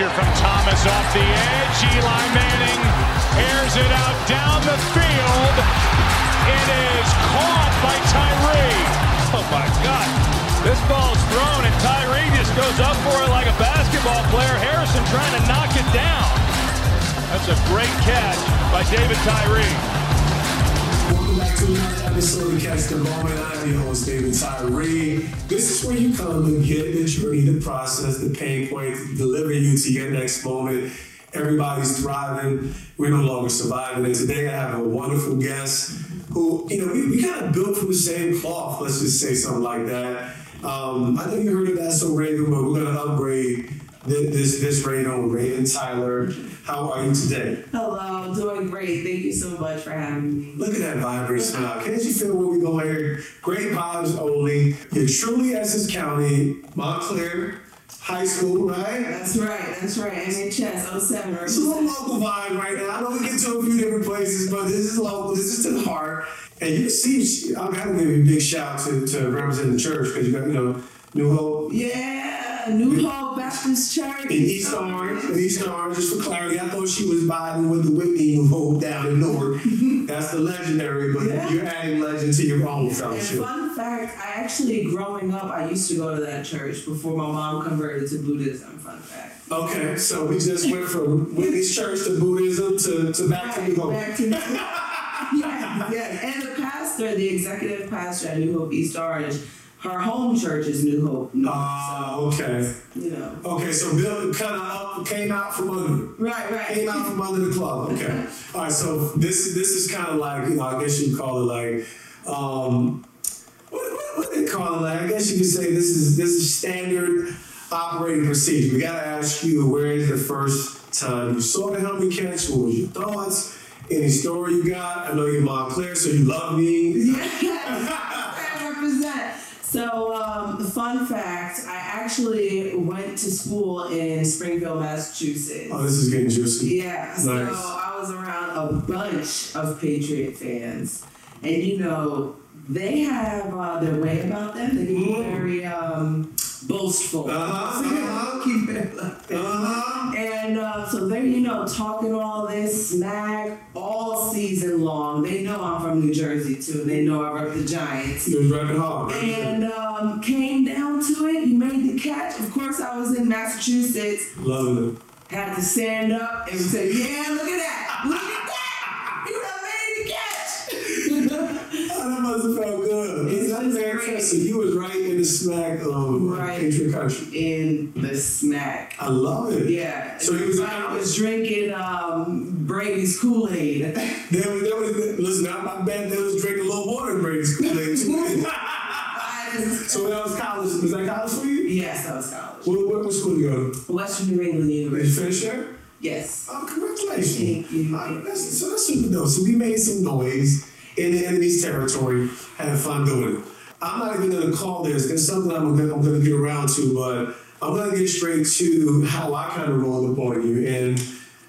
pressure from Thomas off the edge. Eli Manning airs it out down the field. It is caught by Tyree. Oh my God. This ball's thrown and Tyree just goes up for it like a basketball player. Harrison trying to knock it down. That's a great catch by David Tyree. To another episode of Catch the Moment. I'm your host, David Tyree. This is where you come and get the journey, the process, the pain point, deliver you to your next moment. Everybody's thriving. We're no longer surviving. And today I have a wonderful guest who, you know, we, we kind of built from the same cloth, let's just say something like that. Um, I know you heard of That's So Raven, but we're going to upgrade this, this, Raven with Raven Tyler. How are you today? Hello, doing great. Thank you so much for having me. Look at that vibrant smile. Can't you feel where we go here? Great vibes only. You're truly Essex County, Montclair High School, right? That's right, that's right. MHS 07. It's a little local vibe right now. I know we get to a few different places, but this is local. This is to the heart. And you see, I gotta give you a big shout to, to representing the church because you got, you know, New Hope. Yeah, New Hope Baptist Church. In East Orange, in East Orange, just for clarity, I thought she was vibing with the Whitney New Hope down in Newark. That's the legendary, but Yeah. you're adding legend to your own And fellowship. fun fact, I actually, growing up, I used to go to that church before my mom converted to Buddhism. Fun fact. Okay, so we just went from Whitney's church to Buddhism to, to back to New Hope. Back to yeah, yeah. And the pastor, the executive pastor at New Hope East Orange, her home church is New Hope. New Hope. Ah, okay. you know. Okay, so Bill kind of up, came out from under, Right, right. came out from under the club. Okay, all right. So this this is kind of like you know I guess you call it like um what, what, what they call it like I guess you could say this is this is standard operating procedure. We gotta ask you where is the first time you saw the helmet catch? What was your thoughts? Any story you got? I know you're Montclair, so you love me. I represent. So, um, the fun fact, I actually went to school in Springfield, Massachusetts. Oh, this is getting juicy. Yeah, so I was around a bunch of Patriot fans. And you know, they have uh, their way about them. They can be very um, boastful. Uh-huh, uh-huh. Keep it like that. Uh-huh. And uh, so they're, you know, talking all this smack all season long. They know I'm from New Jersey too. They know I rep the Giants. He was rapping hard. And um, came down to it. He made the catch. Of course, I was in Massachusetts. Loving it. Had to stand up and say, "Yeah, look at that! Look at that! You done made the catch!" Oh, that must have felt good. It's That's just very great. So you was right in the smack of Right. Patriot country. in the smack. I love it. Yeah. So he was- I was drinking um, Brady's Kool Aid. There was, there was, listen, I, I bet they was drinking a little water in Brady's Kool-Aid too. so that was college. Was that college for you? yes, that was college. What, what, what school you go to? Western New England Did you University. finish there? Yes. Oh, congratulations. Thank you. Uh, that's, so that's super dope. So we made some noise in the enemy's territory, had fun doing it. I'm not even going to call this. it's something I'm going to get around to, but I'm going to get straight to how I kind of roll up on you. And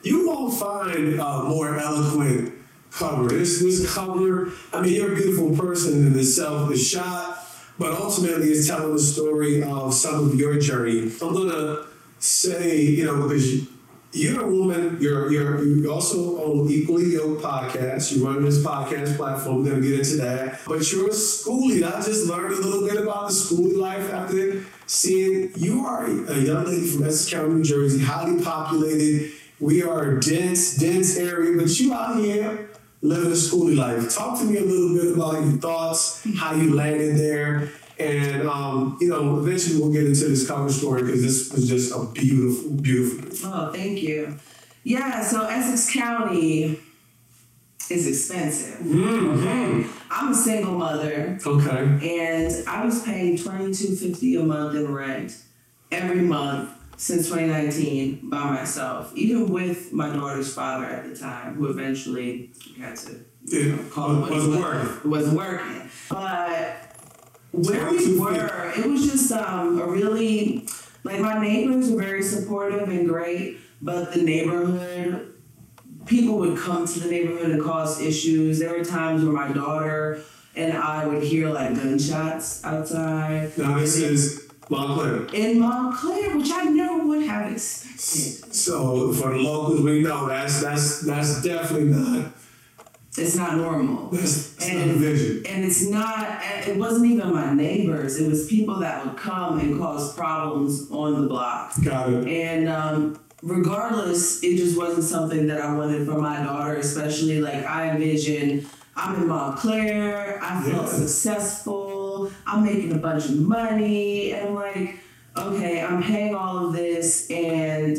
you won't find a more eloquent cover. This, this cover, I mean, you're a beautiful person in itself, the shot, but ultimately it's telling the story of some of your journey. I'm going to say, you know, because you're a woman. You're you're you also own Equally Yoked podcast. You run this podcast platform. We're gonna get into that. But you're a schoolie. I just learned a little bit about the schoolie life after seeing you are a young lady from Essex County, New Jersey, highly populated. We are a dense, dense area, but you out here living a schoolie life. Talk to me a little bit about your thoughts, how you landed there, and um, you know, eventually we'll get into this cover story because this was just a beautiful, beautiful. Oh, thank you. Yeah, so Essex County is expensive. Mm-hmm. I'm a single mother, Okay. and I was paying twenty two fifty a month in rent every month since 2019 by myself, even with my daughter's father at the time, who eventually had to It call it wasn't working. It wasn't working. But where we were, it was just um, a really like my neighbors were very supportive and great, but the neighborhood people would come to the neighborhood and cause issues. There were times where my daughter and I would hear like gunshots outside. Now this is Montclair. in Montclair, which I never would have expected. So for the locals, we know that's that's that's definitely not It's not normal. that's, that's not And- a vision. And it's not, it wasn't even my neighbors, it was people that would come and cause problems on the block. Got it. And um, regardless, it just wasn't something that I wanted for my daughter, especially like I envisioned I'm in Montclair, I felt successful, I'm making a bunch of money, and I'm like, okay, I'm paying all of this and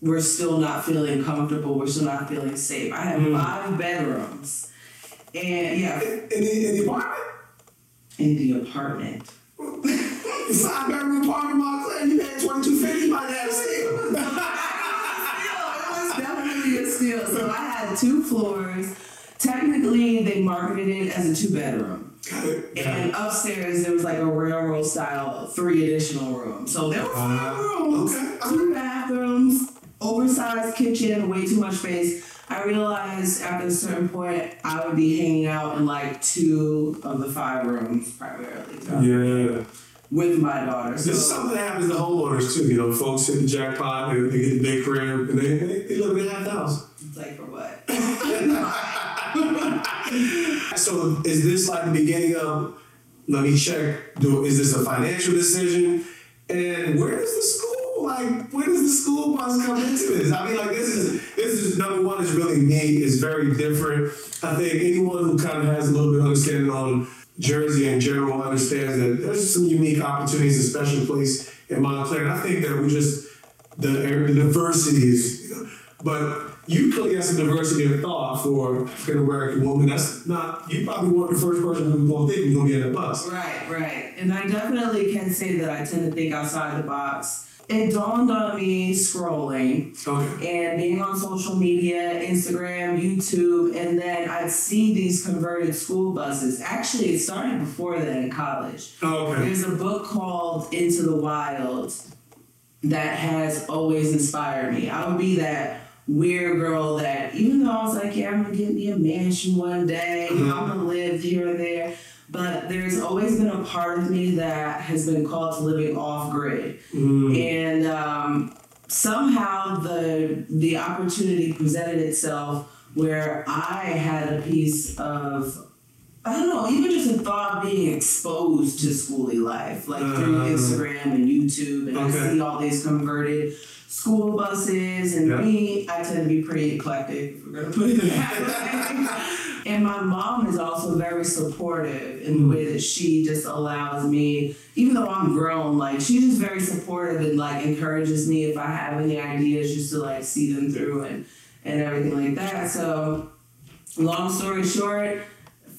we're still not feeling comfortable, we're still not feeling safe. I have Mm. five bedrooms. And yeah, In the, in the apartment? in the apartment. Five bedroom apartment, Montclair, you had 2250 by that steal. it was definitely a steal. So I had two floors. Technically, they marketed it as a two bedroom. Got it. Got And it. upstairs, there was like a railroad style three additional rooms. So there were five Uh, rooms, okay. two bathrooms, oversized kitchen, way too much space. I realized after a certain point, I would be hanging out in like two of the five rooms primarily so, Yeah. with my daughter. So, This is something that happens to homeowners too. You know, folks hit the jackpot, and they get a big crib, and they, they, they live in half house. it's like for what? So is this like the beginning of let me check, do is this a financial decision? And where is the school? Like where does the school bus come into this? I mean like this is this is number one is really neat, it's very different. I think anyone who kind of has a little bit of understanding on Jersey in general understands that there's some unique opportunities, a special place in Montclair. And I think that we just the, the diversity is, you know, but you clearly have some diversity of thought for African American woman. That's not you probably weren't the first person who's gonna think you're gonna be in a bus. Right, right. And I definitely can say that I tend to think outside the box. It dawned on me scrolling Okay. and being on social media, Instagram, YouTube, and then I'd see these converted school buses. Actually, it started before that in college. Oh, okay. There's a book called Into the Wild that has always inspired me. I would be that weird girl that even though I was like, yeah, I'm gonna get me a mansion one day, know, I'm gonna live here and there. But there's always been a part of me that has been called to living off grid. And um, somehow the the opportunity presented itself where I had a piece of I don't know, even just the thought of being exposed to schoolie life, like through Uh, Instagram and YouTube, and okay. I see all these converted school buses, and Yeah. me, I tend to be pretty eclectic, if we're gonna put it that way. and my mom is also very supportive in the mm-hmm. way that she just allows me, even though I'm grown, like she's just very supportive and like encourages me if I have any ideas just to like see them through and and everything like that. So long story short,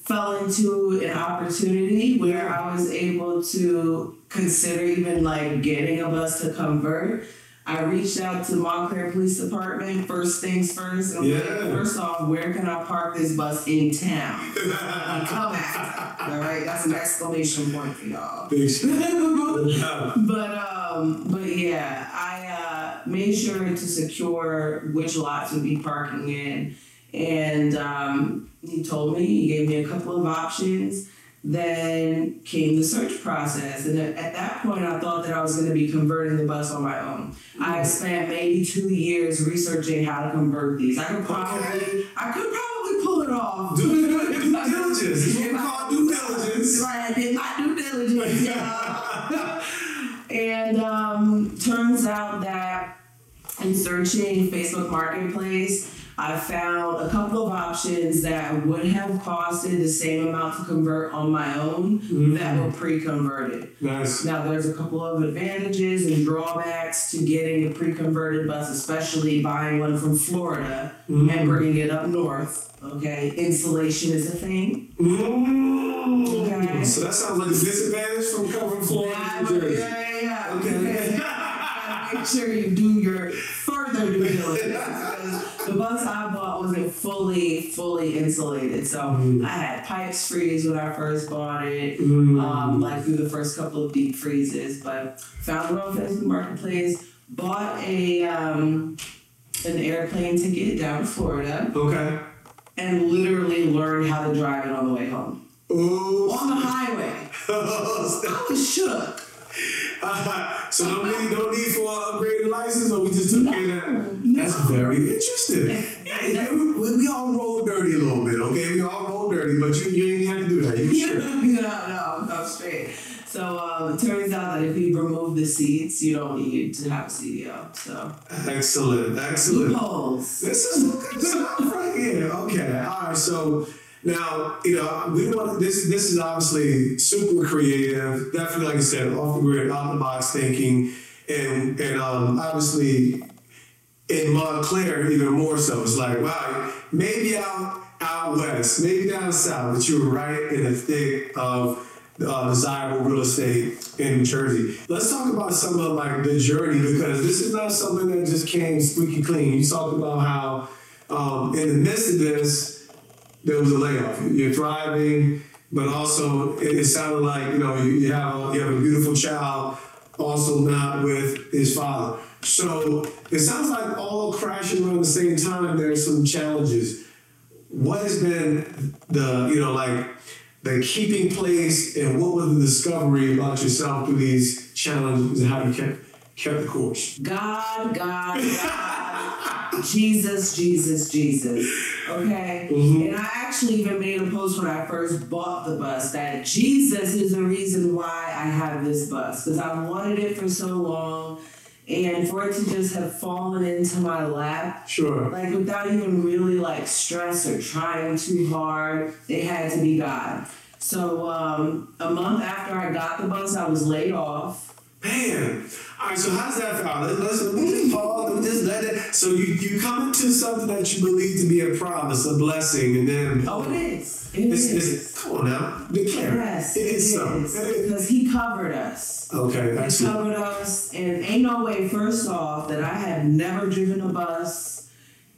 fell into an opportunity where I was able to consider even like getting a bus to convert. I reached out to Montclair Police Department. First things first. I'm Yeah. first off, where can I park this bus in town? Come after. All right, that's an exclamation point for y'all. But um, but yeah, I uh, made sure to secure which lots would be parking in, and um, he told me he gave me a couple of options. Then came the search process, and at at that point, I thought that I was going to be converting the bus on my own. I had spent maybe two years researching how to convert these. I could probably, I could probably pull it off. Do due diligence. It's what we call due diligence. Right, I did my due diligence, y'all. and um, turns out that in searching Facebook Marketplace, I found a couple of options that would have costed the same amount to convert on my own that were pre-converted. Nice. Now, there's a couple of advantages and drawbacks to getting a pre-converted bus, especially buying one from Florida and bringing it up north. Okay, insulation is a thing. Mm. Okay. So that sounds like a disadvantage from coming from Florida Yeah, yeah, yeah. Okay. Gotta Make sure you do your further due diligence because the bus I fully, fully insulated. So I had pipes freeze when I first bought it, um, like through the first couple of deep freezes. But found it on Facebook Marketplace, bought a um, an airplane ticket down to Florida, Okay. and literally learned how to drive it on the way home Ooh. on the highway. I was shook. Uh, so no need, no need for an upgraded license, or we just took care of that. That's very interesting. Yeah, we, we all roll dirty a little bit, okay? We all roll dirty, but you, you ain't have to do that. You sure? no, no, no, straight. So um, it turns out that if you remove the seats, you don't need to have a CDL. So excellent, excellent. Loopholes. This is good stuff right here. Okay, all right. So now you know we want this. This is obviously super creative. Definitely, like I said, off the grid, out of the box thinking, and and um, obviously in Montclair even more so. It's like wow, maybe out out west, maybe down south, but you're right in the thick of uh, desirable real estate in New Jersey. Let's talk about some of like the journey because this is not something that just came squeaky clean. You talked about how um, in the midst of this, there was a layoff. You're thriving, but also it, it sounded like you know you, you have a, you have a beautiful child, also not with his father. So it sounds like all crashing around the same time. There's some challenges. What has been the you know like the keeping place and what was the discovery about yourself through these challenges and how you kept kept the course? God, God, God, Jesus, Jesus, Jesus. Okay? Mhm. And I actually even made a post when I first bought the bus that Jesus is the reason why I have this bus. Because I wanted it for so long. And for it to just have fallen into my lap Sure. like without even really like stress or trying too hard it had to be god so um, a month after i got the bus i was laid off Man, all right. So how's that feel? Let, let's just pause. Just let it. So you you come into something that you believe to be a promise, a blessing, and then oh it is it it's, is it's, come on now, declare. yes it is so. is. It is. because he covered us Okay, he excellent. covered us and ain't no way first off that i had never driven a bus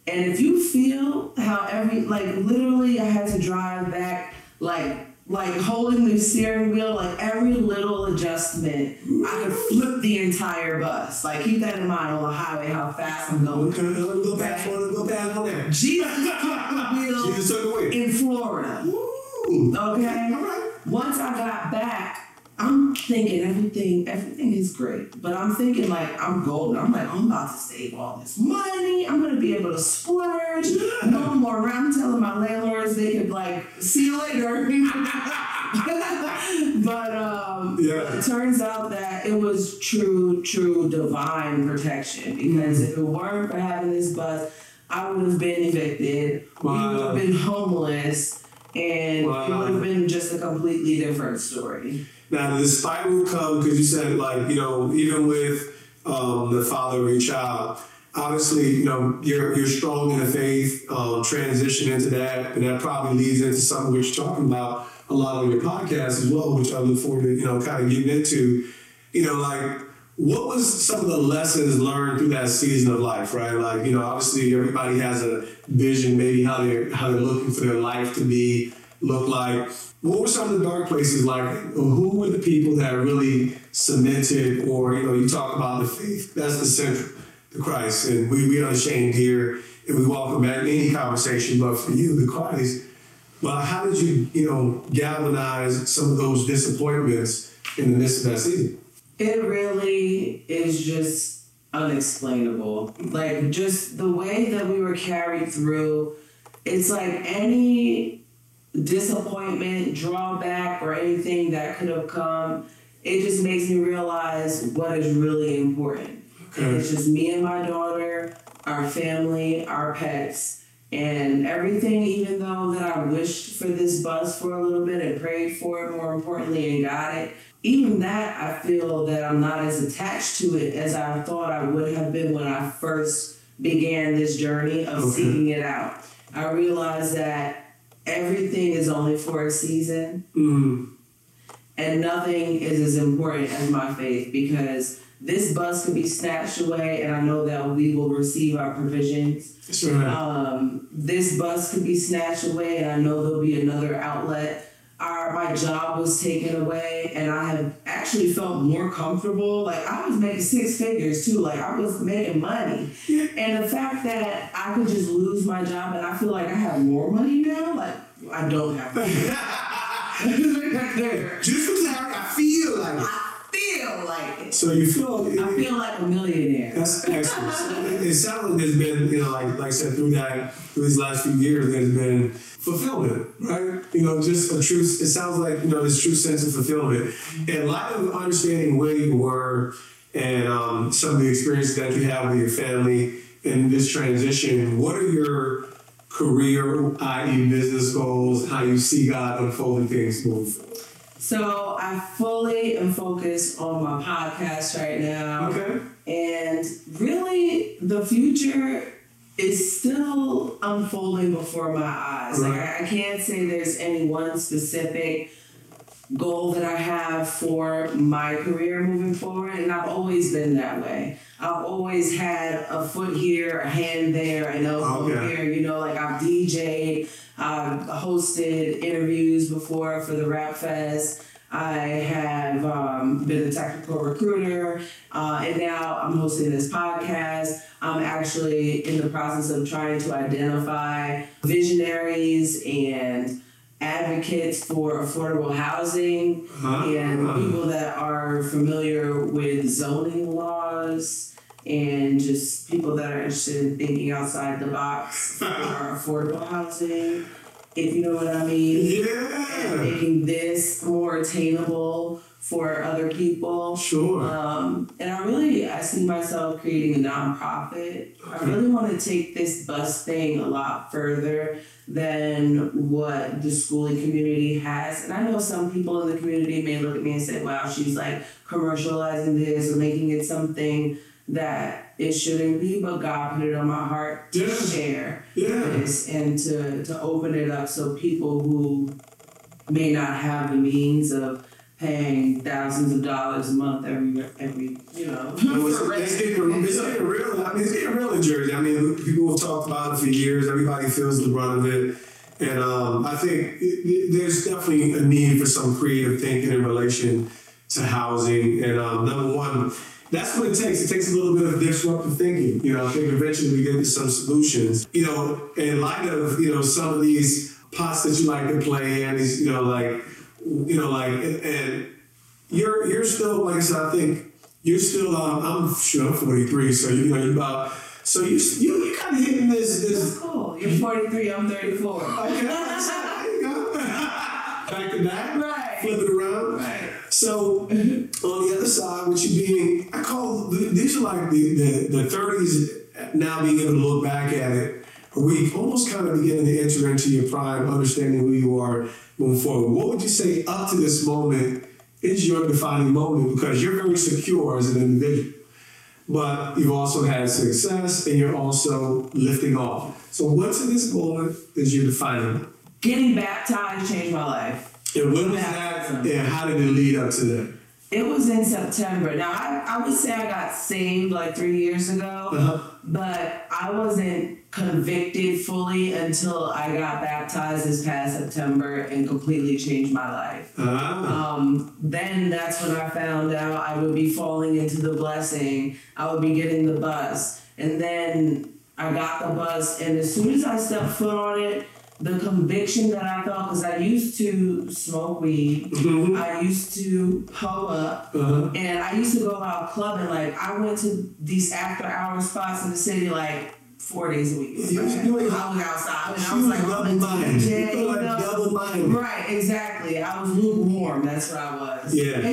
and if you feel how every like literally i had to drive back like like holding the steering wheel like every little adjustment i could flip the entire bus like keep that in mind on the highway how fast i'm going Okay, let me go back on it. Go back on that. jesus took the wheel Jesus took away. in florida Woo. okay All right. once I got back, I'm thinking everything, everything is great. But I'm thinking like I'm golden. I'm like, I'm about to save all this money. I'm gonna be able to splurge. No more around. I'm telling my landlords they could like see you later. but um Yeah. it turns out that it was true, true divine protection. Because if it weren't for having this bus, I would have been evicted. We would have been homeless. And it would have been just a completely different story. Now the spiral come because you said like you know even with um, the father of your child, obviously you know you're you're strong in the faith, um, transition into that, and that probably leads into something which you're talking about a lot on your podcast as well, which I look forward to you know kind of getting into. You know like what was some of the lessons learned through that season of life, right? Like you know obviously everybody has a vision, maybe how they are how they're looking for their life to be look like. What were some of the dark places like? Who were the people that really cemented, or you know, you talk about the faith. That's the center, the Christ, and we we unashamed here, and we welcome back any conversation. But for you, the Christ. Well, how did you you know galvanize some of those disappointments in the midst of that season? It really is just unexplainable. Like, just the way that we were carried through, it's like any disappointment, drawback, or anything that could have come, it just makes me realize what is really important. And it's just me and my daughter, our family, our pets, and everything, even though that I wished for this bus for a little bit and prayed for it more importantly and got it, even that I feel that I'm not as attached to it as I thought I would have been when I first began this journey of Okay. seeking it out. I realized that everything is only for a season Mm, and nothing is as important as my faith because this bus could be snatched away and I know that we will receive our provisions. right. Um, this bus could be snatched away and I know there'll be another outlet. Our, my job was taken away and I have actually felt more comfortable. Like I was making six figures too. Like I was making money. And the fact that I could just lose my job and I feel like I have more money now, like I don't have money. Just clarity, I feel like it. I feel feel like it. So you feel I feel like a millionaire. That's excellent. it sounds like there's been, you know, like like I said, through that through these last few years, there's been fulfillment, right? You know, just a true. It sounds like you know this true sense of fulfillment. In light of understanding where you were and um, some of the experiences that you have with your family in this transition, what are your career, i.e., business goals? How you see God unfolding things forward? So I fully am focused on my podcast right now. Okay. And really, the future is still unfolding before my eyes. Like I, I can't say there's any one specific goal that I have for my career moving forward, and I've always been that way. I've always had a foot here, a hand there, an elbow Okay. here. You know, like I've DJ'd, I've hosted interviews before for the Rap Fest. I have um, been a technical recruiter, uh, and now I'm hosting this podcast. I'm actually in the process of trying to identify visionaries and advocates for affordable housing Uh-huh. and people that are familiar with zoning laws and just people that are interested in thinking outside the box for affordable housing, if you know what I mean. And Yeah. making this more attainable for other people. Sure. Um, and I really, I see myself creating a nonprofit. I really want to take this bus thing a lot further than what the schooling community has. And I know some people in the community may look at me and say, wow, she's like commercializing this or making it something that it shouldn't be, but God put it on my heart to Yeah. share Yeah. this and to, to open it up so people who may not have the means of paying thousands of dollars a month every every you know No, it's, for rent. it's, getting, it's getting real. I mean, it's getting real in Jersey. I mean, people have talked about it for years. Everybody feels the brunt of it. And um, I think it, it- there's definitely a need for some creative thinking in relation to housing. And um, number one, that's what it takes. It takes a little bit of disruptive thinking. You know, I think eventually we get to some solutions. You know, in light of, you know, some of these pots that you like to play in, these, you know, like, you know, like, and, and you're you're still like I said. I think you're still. Um, I'm sure I'm 43, so you know you about. So you you you kind of hitting this That's this. cool. You're 43. I'm 34. Okay, back to back. Right. Flip it around. Right. So on the other side, with you being, I call these are like the the, the 30s. Now being able to look back at it, we almost kind of beginning to enter into your prime, understanding who you are moving forward. What would you say up to this moment is your defining moment? Because you're very secure as an individual, but you've also had success and you're also lifting off. So what to this moment is your defining moment? Getting baptized changed my life. And when was that? And how did it lead up to that? It was in September. Now I, I would say I got saved like three years ago, Uh-huh. but I wasn't convicted fully until I got baptized this past September and completely changed my life. Ah. um, then that's when I found out I would be falling into the blessing. I would be getting the bus. And then I got the bus, and as soon as I stepped foot on it, the conviction that I felt, because I used to smoke weed, Mhm. I used to hoe up, Uh-huh. and I used to go out clubbing. Like, I went to these after hour spots in the city like four days a week. You was doing- I was outside, and I was like, double-minded. DJ, You feel like know? double-minded. Right, exactly. I was lukewarm. That's what I was. Yeah.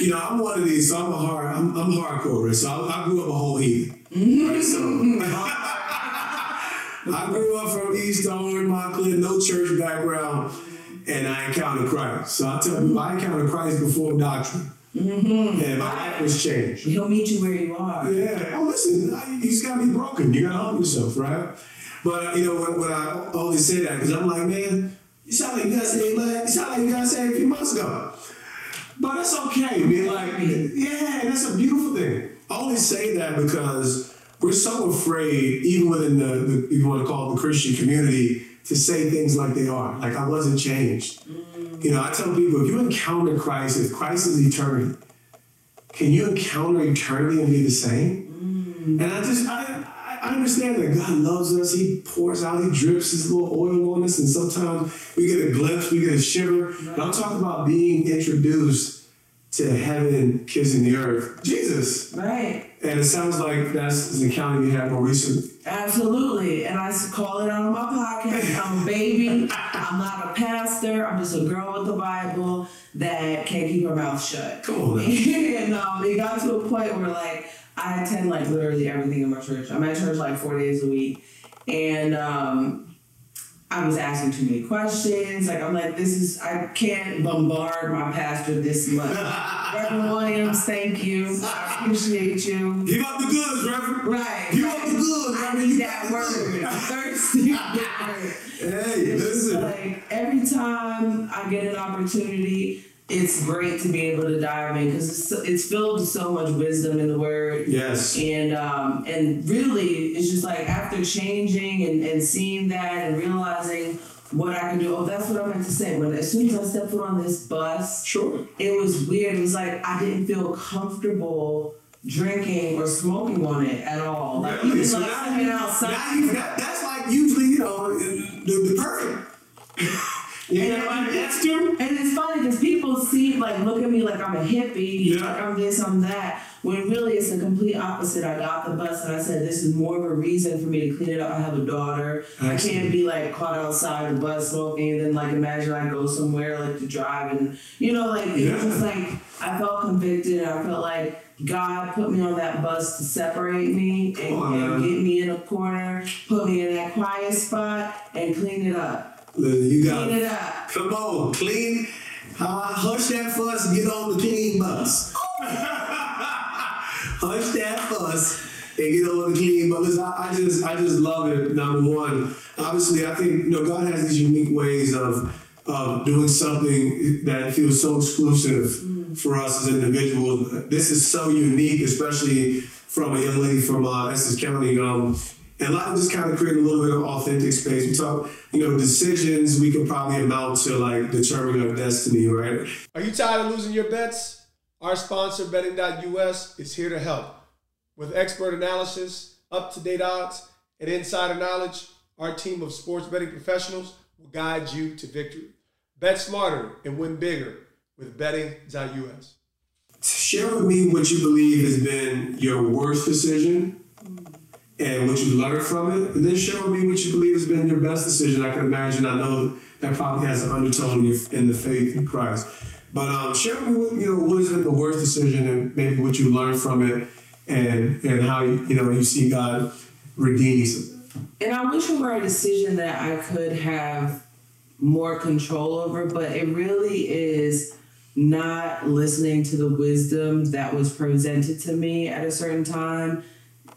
You know, I'm one of these, so I'm a hard, I'm, I'm hardcore, so I, I grew up a whole heathen. Right? So, I grew up from East Orange, Montclair, no church background, and I encountered Christ. So I tell you, I encountered Christ before doctrine, mm-hmm. and my life was changed. He'll meet you where you are. Yeah. Oh, listen, I- you just gotta be broken. You gotta humble yourself, right? But you know, when, when I always say that, because I'm like, man, you sound like you got saved, like, you sound like you got saved a few months ago. But that's okay. Mean, like, yeah, that's a beautiful thing. I only say that because we're so afraid, even within the, the if you want to call it the Christian community, to say things like they are. Like I wasn't changed. Mm. You know, I tell people if you encounter Christ, if Christ is eternity, can you encounter eternity and be the same? Mm. And I just I, I- understand that God loves us. He pours out, He drips His little oil on us, and sometimes we get a glimpse, we get a shiver. But I'm talking about being introduced to heaven kissing the earth. Jesus. Right. And it sounds like that's an encounter you had more recently. Absolutely. And I call it out on my podcast. I'm a baby. I'm not a pastor. I'm just a girl with the Bible that can't keep her mouth shut. Come on and um, it got to a point where like I attend like literally everything in my church. I'm at church like four days a week. And um, I was asking too many questions. Like I'm like, this is I can't bombard my pastor this much. Reverend Williams, thank you. I appreciate you. Give up the goods, Reverend. Right. Give up the goods, I need You that word. I'm thirsty. for that word. Hey, listen. like every time I get an opportunity, it's great to be able to dive in because it's, it's filled with so much wisdom in the word. Yes. And um, and really, it's just like after changing and, and seeing that and realizing what I can do. Oh, that's what I meant to say. When as soon as I stepped foot on this bus, Sure. it was weird. It was like I didn't feel comfortable drinking or smoking on it at all. Like Really? even So like now, stepping outside. now you, that, that's like usually, you know, the, the perfect. you And, and, that's true. and it's funny because people see like look at me like I'm a hippie, Yeah. like I'm this, I'm that. When really it's the complete opposite. I got the bus and I said this is more of a reason for me to clean it up. I have a daughter. I can't be like caught outside the bus smoking and then like imagine I go somewhere like to drive and you know like Yeah. was just like I felt convicted. And I felt like God put me on that bus to separate me and, and get me in a corner, put me in that quiet spot and clean it up. You got Clean it up. Come on, clean. Uh, hush that fuss and get on the clean bus. hush that fuss and get on the clean bus. I, I just, I just love it. Number one, obviously, I think you know God has these unique ways of of doing something that feels so exclusive for us as individuals. This is so unique, especially from a young lady from uh, Essex County. Um, and a lot of just kind of create a little bit of authentic space. We talk, you know, decisions we could probably amount to like determining our destiny, right? Are you tired of losing your bets? Our sponsor, betting.us, is here to help. With expert analysis, up to date odds, and insider knowledge, our team of sports betting professionals will guide you to victory. Bet smarter and win bigger with betting.us. Share with me what you believe has been your worst decision and what you learned from it. And then share with me what you believe has been your best decision. I can imagine, I know that probably has an undertone in the faith in Christ. But um, share with me what, you know, what has been the worst decision and maybe what you learned from it and, and how, you, you know, you see God redeeming something. And I wish it were a decision that I could have more control over, but it really is not listening to the wisdom that was presented to me at a certain time,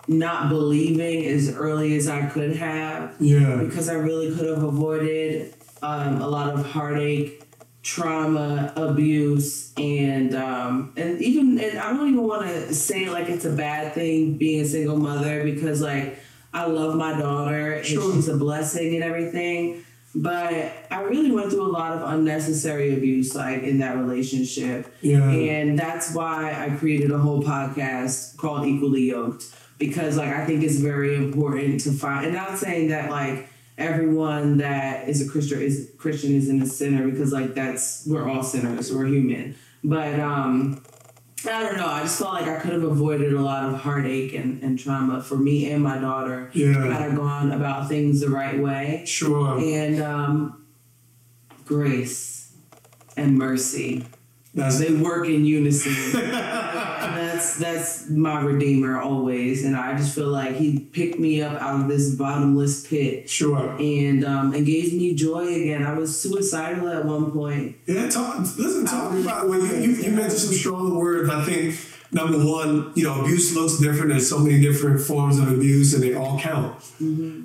not believing as early as I could have, Yeah. because I really could have avoided um, a lot of heartache, trauma, abuse, and um, and even and I don't even want to say like it's a bad thing being a single mother because like I love my daughter and she's a blessing and everything. But I really went through a lot of unnecessary abuse, like in that relationship. Yeah. And that's why I created a whole podcast called Equally Yoked. Because like I think it's very important to find and not saying that like everyone that is a Christian is Christian isn't a sinner because like that's we're all sinners, we're human. But um I don't know. I just felt like I could have avoided a lot of heartache and, and trauma for me and my daughter Yeah. had I gone about things the right way. Sure. And um, grace and mercy. That's They work in unison. that's that's my redeemer always. And I just feel like he picked me up out of this bottomless pit sure. and um, and gave me joy again. I was suicidal at one point. Yeah, talk, listen, talk about well, you, you, you mentioned some strong words. I think number one, you know, abuse looks different. There's so many different forms of abuse, and they all count.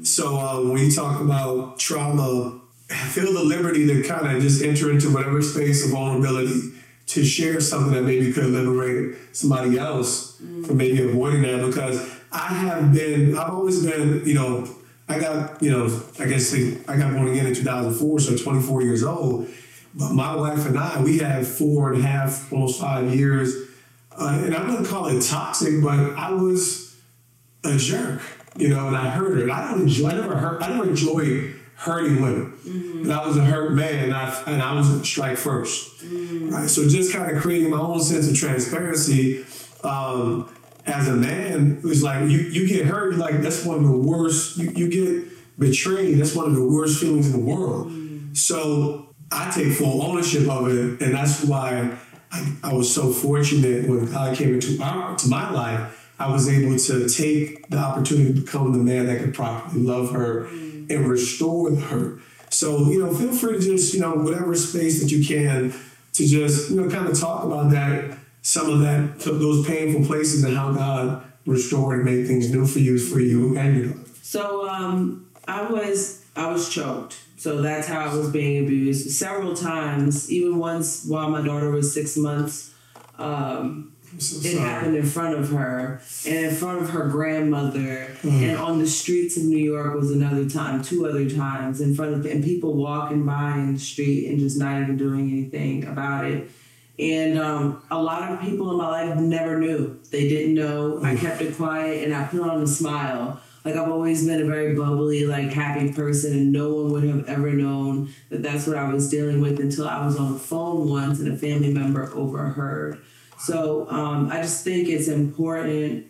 So um, when you talk about trauma, feel the liberty to kind of just enter into whatever space of vulnerability to share something that maybe could liberate somebody else from maybe avoiding that. Because I have been, I've always been, you know, I got, you know, I guess I got born again in 2004, so 24 years old. But my wife and I, we had four and a half, almost five years. Uh, and I wouldn't call it toxic, but I was a jerk, you know, and I heard it. I don't enjoy, I never hurt, I never enjoyed hurting women. I was a hurt man, and I, and I was strike 1st Mm-hmm. Right. So just kind of creating my own sense of transparency. Um, as a man, it was like you, you get hurt, like that's one of the worst. You, you get betrayed, that's one of the worst feelings in the world. So I take full ownership of it, and that's why I, I was so fortunate when God came into our to my life. I was able to take the opportunity to become the man that could properly love her and restore hurt. So you know, feel free to just you know whatever space that you can to just you know kind of talk about that, some of that those painful places and how God restored and made things new for you for you and your daughter. So um, I was I was choked. So that's how I was being abused several times. Even once while my daughter was six months, um, so it happened in front of her and in front of her grandmother. And on the streets of New York was another time, two other times in front of and people walking by in the street and just not even doing anything about it. And um, a lot of people in my life never knew. They didn't know. I kept it quiet and I put on a smile. Like I've always been a very bubbly, like happy person, and no one would have ever known that that's what I was dealing with until I was on the phone once and a family member overheard. So um, I just think it's important,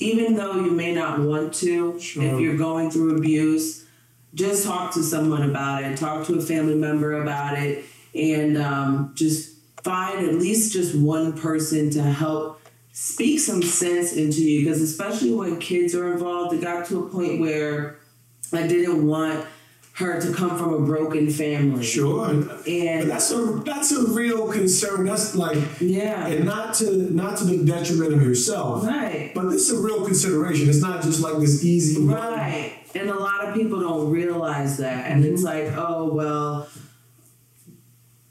even though you may not want to, Sure. if you're going through abuse, just talk to someone about it. Talk to a family member about it, and um, just find at least just one person to help speak some sense into you. Because especially when kids are involved, it got to a point where I didn't want her to come from a broken family. Sure. But And that's a that's a real concern. That's like yeah, and not to not to the detriment of yourself. right. But this is a real consideration. It's not just like this easy one. Right. And a lot of people don't realize that. And it's mm-hmm. like, oh, well,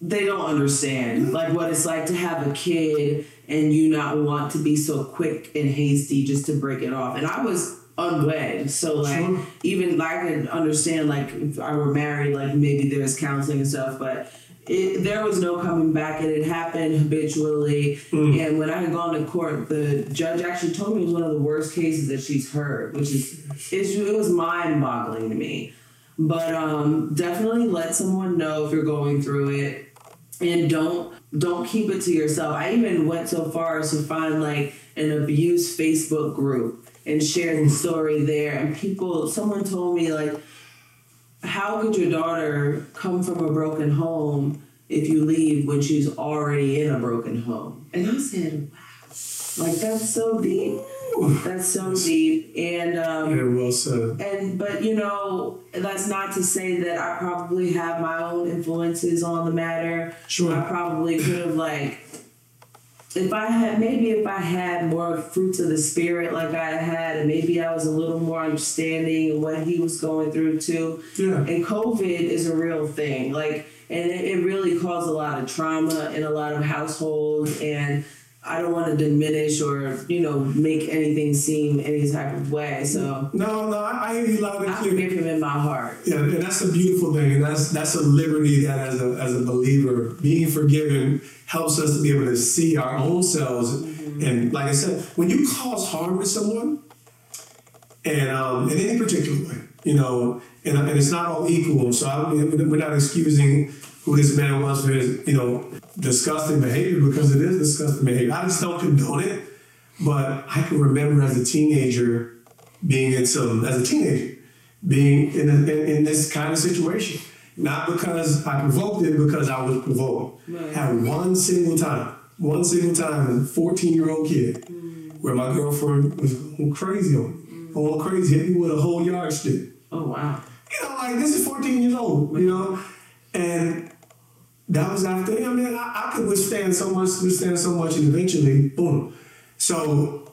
they don't understand mm-hmm. like what it's like to have a kid and you not want to be so quick and hasty just to break it off. And I was unwed. So like Sure. even like I could understand like if I were married, like maybe there's counseling and stuff, but it, there was no coming back and it happened habitually. And when I had gone to court, the judge actually told me it was one of the worst cases that she's heard, which is it's, it was mind boggling to me. But um, definitely let someone know if you're going through it and don't don't keep it to yourself. I even went so far as to find like an abuse Facebook group and share the story there. And people, someone told me like, how could your daughter come from a broken home if you leave when she's already in a broken home? And I said, wow, like that's so deep. That's so deep. And um, Yeah, well said. and but you know that's not to say that I probably have my own influences on the matter. Sure. I probably could have like if I had maybe if I had more fruits of the spirit like I had and maybe I was a little more understanding of what he was going through too. Yeah. And COVID is a real thing. Like and it, it really caused a lot of trauma in a lot of households and I don't want to diminish or, you know, make anything seem any type of way. So No, no, I, I hear you loud and I clear. forgive him in my heart. Yeah, and that's a beautiful thing, and that's that's a liberty that as a as a believer, being forgiven helps us to be able to see our own selves. And like I said, when you cause harm to someone, and um, in any particular way, you know, and, and it's not all equal. So I mean, we're not excusing who this man was for his, you know, disgusting behavior because it is disgusting behavior. I just don't condone it, but I can remember as a teenager being in some as a teenager being in, a, in, in this kind of situation. Not because I provoked it, because I was provoked. Right. Had one single time, one single time, as a 14 year old kid, mm. where my girlfriend was going crazy on me, mm. going crazy, hit me with a whole yardstick. Oh wow. You know, like this is 14 years old, you know, and that was after. I mean, I, I could withstand so much, withstand so much, and eventually, boom. So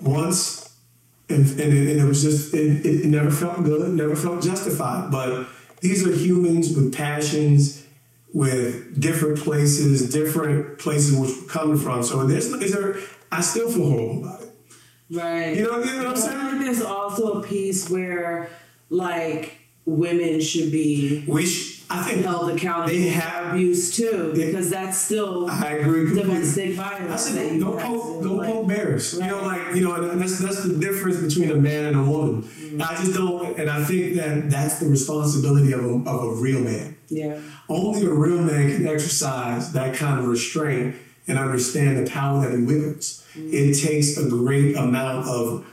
once, and, and, it, and it was just, it, it never felt good, never felt justified. But these are humans with passions, with different places, different places which we're coming from. So there's, is there, I still feel horrible about it. Right. You know, you know what I'm saying? like there's also a piece where, like, women should be We sh- I think held accountable They have- abuse too, because that's still I agree domestic I violence. that said, don't poke, don't like- poke bears. You know, like you know, and that's that's the difference between a man and a woman. Mm-hmm. I just don't, and I think that that's the responsibility of a, of a real man. Yeah. Only a real man can exercise that kind of restraint and understand the power that he wields. It takes a great amount of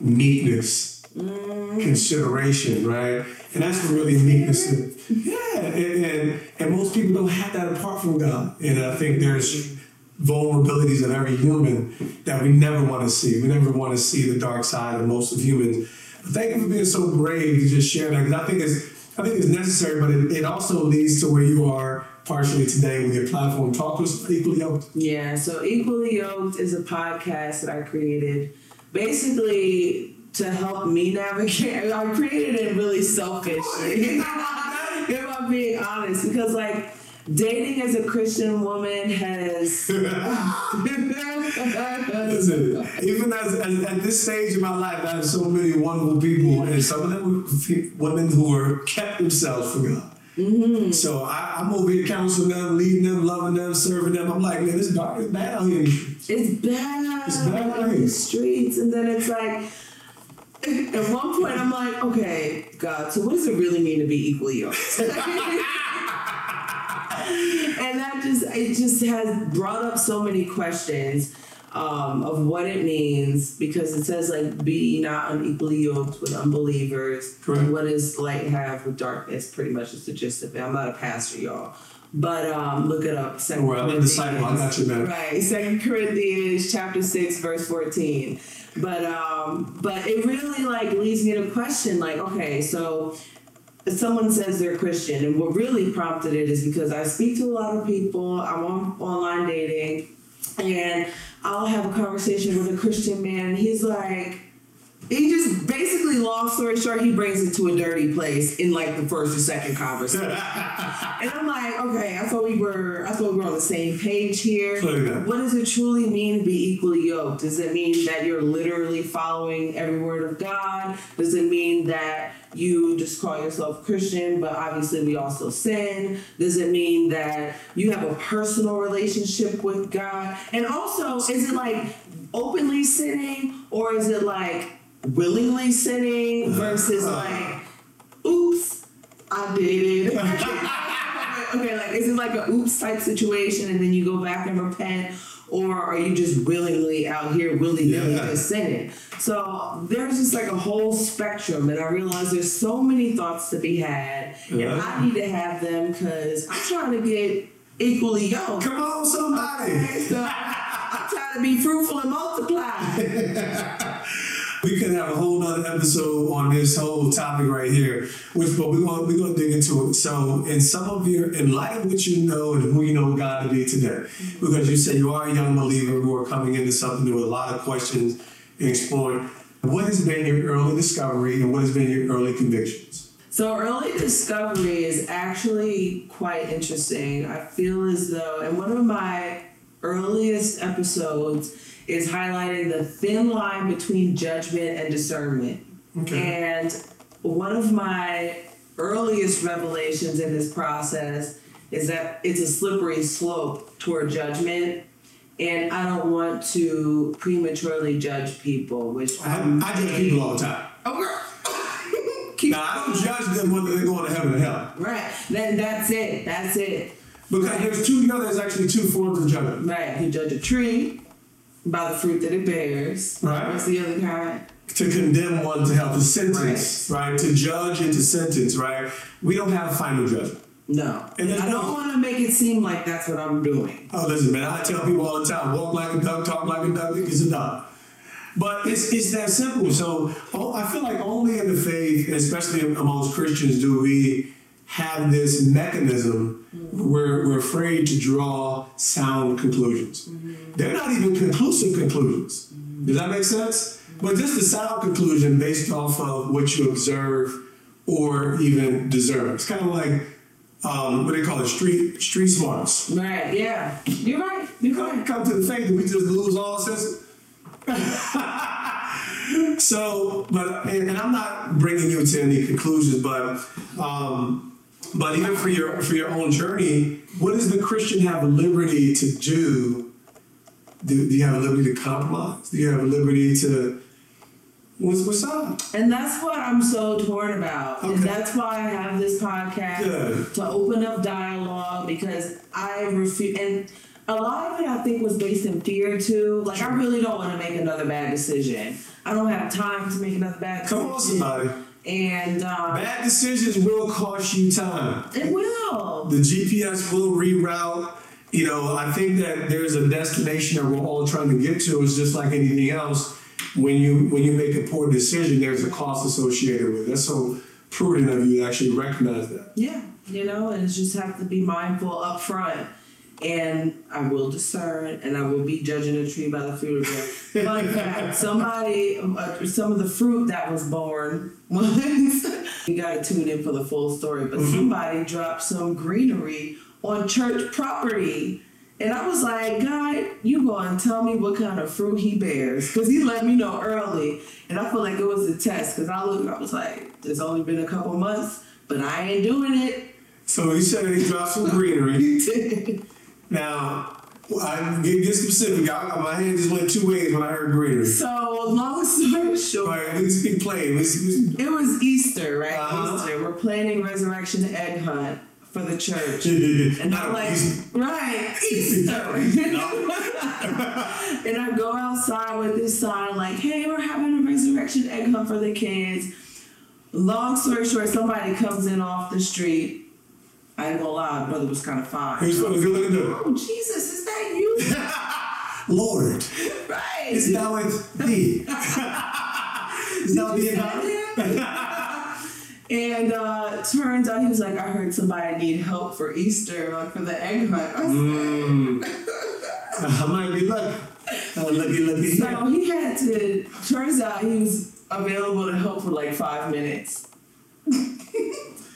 meekness, consideration, right? And that's what really meekness is. Yeah, and, and, and most people don't have that apart from God. And I think there's vulnerabilities of every human that we never want to see. We never want to see the dark side of most of humans. But thank you for being so brave to just share that because I think it's I think it's necessary, but it, it also leads to where you are partially today with your platform. Talk to us equally yoked. Yeah, so Equally Yoked is a podcast that I created basically to help me navigate. I created it really selfishly, if I'm being honest, because like dating as a Christian woman has. Listen, even as, as at this stage of my life, I have so many wonderful people, and some of them were women who were kept themselves for God. Mm-hmm. So I, I'm over here counseling them, leading them, loving them, serving them. I'm like, man, it's dark, it's bad out here. in. It's bad. It's bad, on right? the streets, and then it's like. At one point, I'm like, okay, God, so what does it really mean to be equally yoked? and that just it just has brought up so many questions um, of what it means because it says like be not unequally yoked with unbelievers. Correct. What does light have with darkness? Pretty much is the gist of it. I'm not a pastor, y'all. But um, look it up. Second Well, I'm disciple. I got you, man. Right, Second Corinthians chapter six, verse fourteen. But um, but it really like leads me to question like, okay, so someone says they're Christian, and what really prompted it is because I speak to a lot of people. I'm on online dating, and I'll have a conversation with a Christian man, and he's like. He just basically, long story short, he brings it to a dirty place in like the first or second conversation. And I'm like, okay, I thought we were, I thought we were on the same page here. What does it truly mean to be equally yoked? Does it mean that you're literally following every word of God? Does it mean that you just call yourself Christian, but obviously we also sin? Does it mean that you have a personal relationship with God? And also, is it like openly sinning or is it like willingly sinning versus uh-huh. like, oops, I did it? okay, like is it like a oops type situation and then you go back and repent? Or are you just willingly out here, willy nilly Yeah. just sinning? So there's just like a whole spectrum, and I realize there's so many thoughts to be had, Yeah. and I need to have them because I'm trying to get equally yoked. Come on, somebody. So I'm trying to be fruitful and multiply. We could have a whole nother episode on this whole topic right here, which but we're gonna we're gonna dig into it. So in some of your in light of what you know and who you know God to be today, because you say you are a young believer who are coming into something with a lot of questions and exploring, what has been your early discovery and what has been your early convictions? So early discovery is actually quite interesting. I feel as though, and one of my earliest episodes is highlighting the thin line between judgment and discernment. Okay. And one of my earliest revelations in this process is that it's a slippery slope toward judgment. And I don't want to prematurely judge people, which I, I judge people all the time. Oh, girl. Now I don't judge them whether they're going to heaven or hell. Right. Then that's it. That's it. Because there's two, you know, there's actually two forms of judgment. Right. You judge a tree by the fruit that it bears. Right. What's the other kind? to condemn one to hell, to sentence, right. To judge and to sentence, right? We don't have a final judgment. No. And I don't no- want to make it seem like that's what I'm doing. Oh, listen, man, I tell people all the time, walk like a duck, talk like a duck, it's a duck. But it's, it's that simple. So oh, I feel like only in the faith, especially amongst Christians, do we have this mechanism where we're afraid to draw sound conclusions. They're not even conclusive conclusions. Does that make sense? But just a sound conclusion based off of what you observe or even deserve. It's kind of like um, what they call it, street street smarts. Right. Yeah. You're right. You're Come, right. come to the faith and we just lose all sense. so, but and, and I'm not bringing you to any conclusions, but um, but even for your for your own journey, what does the Christian have a liberty to do? Do, do you have a liberty to compromise? Do you have a liberty to what's what's up? And that's what I'm so torn about. And that's why I have this podcast Good. to open up dialogue because I refuse. And a lot of it I think was based in fear too. Like, I really don't want to make another bad decision. I don't have time to make another bad decision. Come on, somebody. And um, Bad decisions will cost you time. it will. The GPS will reroute. You know, I think that there's a destination that we're all trying to get to. It's just like anything else. When you when you make a poor decision, there's a cost associated with it. That's so prudent of you to actually recognize that. Yeah, you know, and it's just have to be mindful up front. And I will discern, and I will be judging a tree by the fruit of it. Fun fact: somebody, uh, some of the fruit that was born was. you got to tune in for the full story. But somebody dropped some greenery on church property. And I was like, God, you going to tell me what kind of fruit he bears? Because he let me know early. And I feel like it was a test. Because I looked, I was like, it's only been a couple months, but I ain't doing it. So he said he dropped some greenery. Now, I get, get specific. I, my hand just went two ways when I heard greenery. so, long story short, right, let's be plain. It was Easter, right? Uh-huh. Easter. We're planning resurrection egg hunt for the church. And I'm like, easy. right, Easter. and I go outside with this sign like, hey, we're having a resurrection egg hunt for the kids. Long story short, somebody comes in off the street. I ain't gonna lie, brother was kind of fine. What a good looking dude. Oh, Jesus, is that you? Lord, right. is now with thee? is thou Did being you God? say that? and uh, turns out he was like, I heard somebody need help for Easter, like for the egg hunt. I Mm. I might be lucky. Uh, lucky, lucky. So he had to. Turns out he was available to help for like five minutes.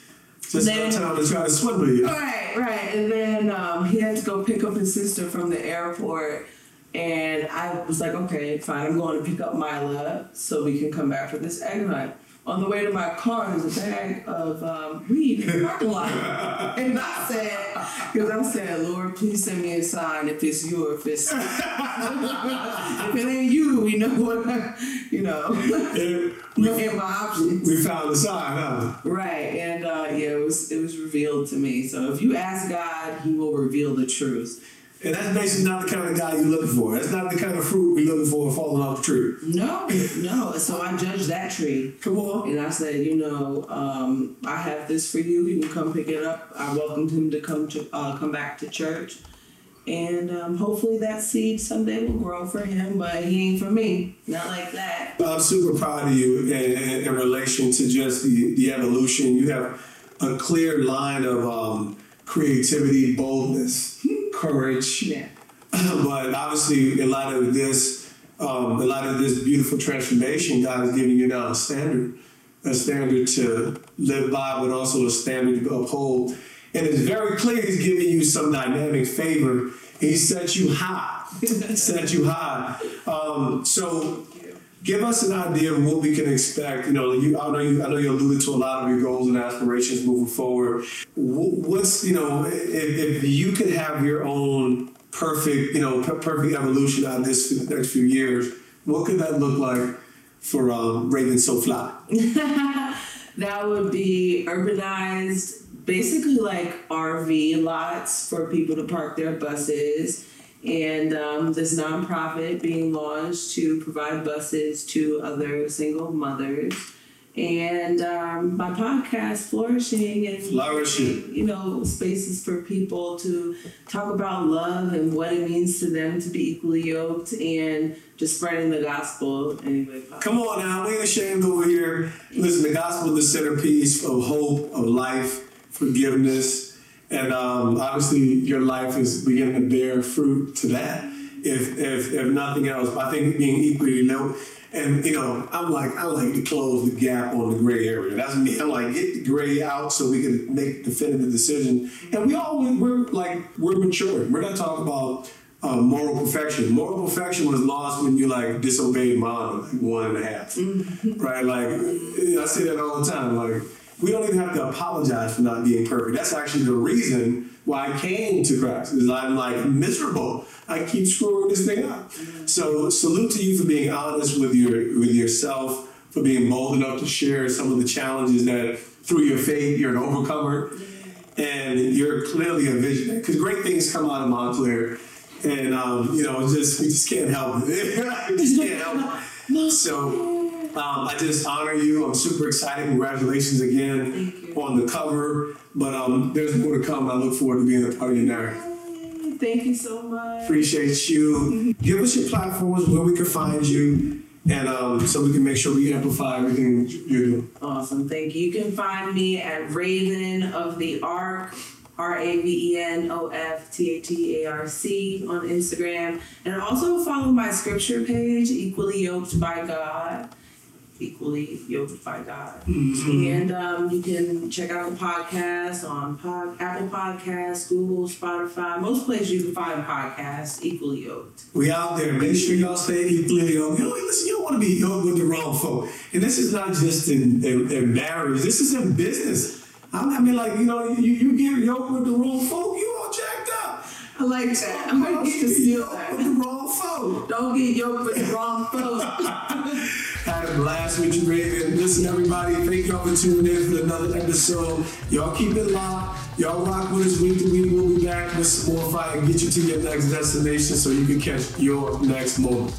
Just then- no time to try to swindle you. Right, right. And then um, he had to go pick up his sister from the airport. And I was like, okay, fine, I'm going to pick up Mila so we can come back for this egg hunt. On the way to my car, there's a bag of um, weed in the parking lot. and I said, because I said, Lord, please send me a sign if it's you or if it's. if it ain't you, we know what, you know, And look at my options. we found the sign, huh? Right, and uh, yeah, it was it was revealed to me. So if you ask God, He will reveal the truth. And that's basically not the kind of guy you're looking for. That's not the kind of fruit we're looking for falling off the tree. No, no. So I judged that tree, Come on. and I said, you know, um, I have this for you. You can come pick it up. I welcomed him to come to uh, come back to church, and um, hopefully that seed someday will grow for him. But he ain't for me. Not like that. I'm super proud of you in, in, in relation to just the, the evolution. You have a clear line of um, creativity, boldness, courage. Yeah. but obviously, a lot of this, um, in light of this beautiful transformation, God is giving you now a standard, a standard to live by, but also a standard to uphold. And it's very clear He's giving you some dynamic favor. He set you high, set you high. Um, so, give us an idea of what we can expect. You know, you, I know you, I know you alluded to a lot of your goals and aspirations moving forward. What's you know, if, if you could have your own perfect, you know, perfect evolution out of this for the next few years, what could that look like for um, Raven So Fly? That would be urbanized, basically like RV lots for people to park their buses. And um, this nonprofit being launched to provide buses to other single mothers. And um, my podcast, Flourishing, and Flourishing. you know, spaces for people to talk about love and what it means to them to be equally yoked and just spreading the gospel anyway. Come on now, we ain't ashamed over here. Listen, the gospel is the centerpiece of hope, of life, forgiveness, and um, obviously your life is beginning to bear fruit to that. If if, if nothing else, I think being equally low. And you know, I'm like, I like to close the gap on the gray area. That's me. I'm like, get the gray out so we can make definitive decision. And we all we're like we're maturing. We're not talking about uh, moral perfection. Moral perfection was lost when you like disobeyed mom like one and a half, right? Like I say that all the time. Like we don't even have to apologize for not being perfect. That's actually the reason why I came to Christ. Is I'm like miserable. I keep screwing this thing up. So salute to you for being honest with your with yourself, for being bold enough to share some of the challenges that through your faith you're an overcomer, and you're clearly a visionary. Because great things come out of Montclair and um, you know, just we just can't help it. we just can't help it. So um, I just honor you. I'm super excited. Congratulations again on the cover. But um, there's more to come. I look forward to being a part of your narrative. Thank you so much. Appreciate you. Give us your platforms where we can find you, and um, so we can make sure we amplify everything you're doing. Awesome. Thank you. You can find me at Raven of the Arc. R A V E N O F T H E A R C on Instagram. And also follow my scripture page, Equally Yoked by God. Equally Yoked by God. And um, you can check out the podcast on pod, Apple Podcasts, Google, Spotify, most places you can find podcasts, Equally Yoked. We out there. Make sure y'all stay equally yoked. You know, listen, you don't want to be yoked with the wrong folk. And this is not just in, in, in marriage. This is in business. I mean, like, you know, you, you get yoked with the wrong folk, you all jacked up. I like that. I'm to get to steal that. with the wrong folk. Don't get yoked with the wrong folks. Had a blast with you, Raven. Listen, everybody, thank y'all for tuning in for another episode. Y'all keep it locked. Y'all rock with us week to week. We'll be back with some more fire and get you to your next destination so you can catch your next moment.